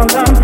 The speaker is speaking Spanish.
from them.